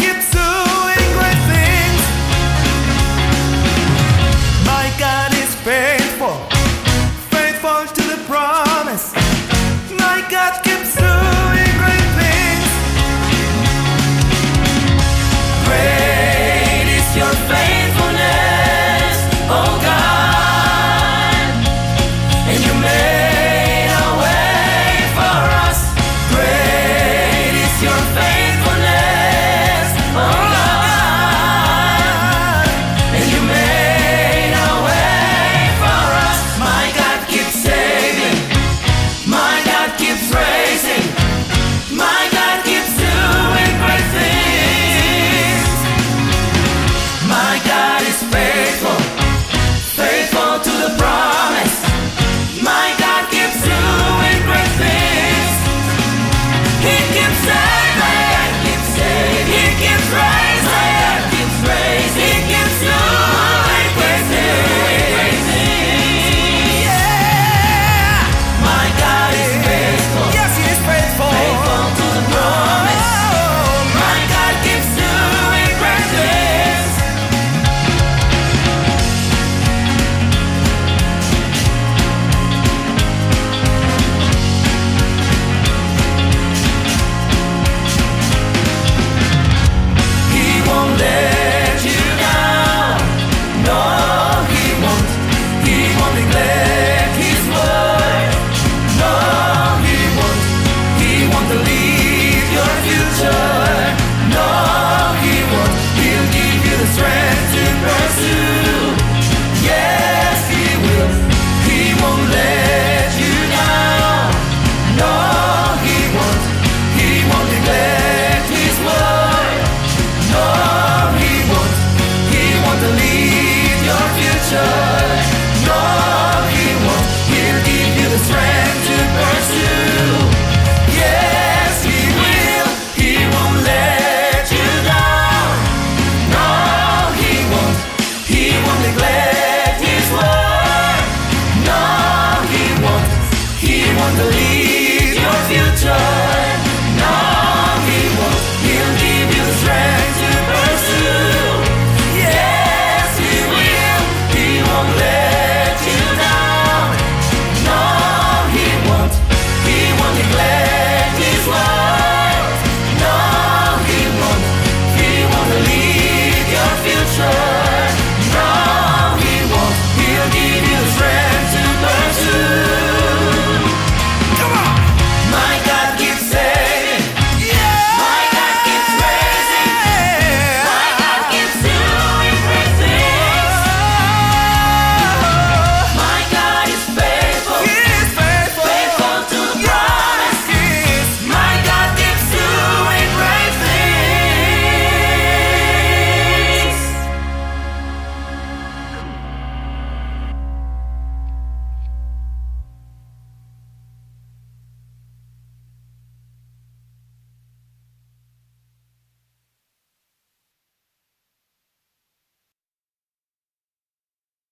Gibson. it's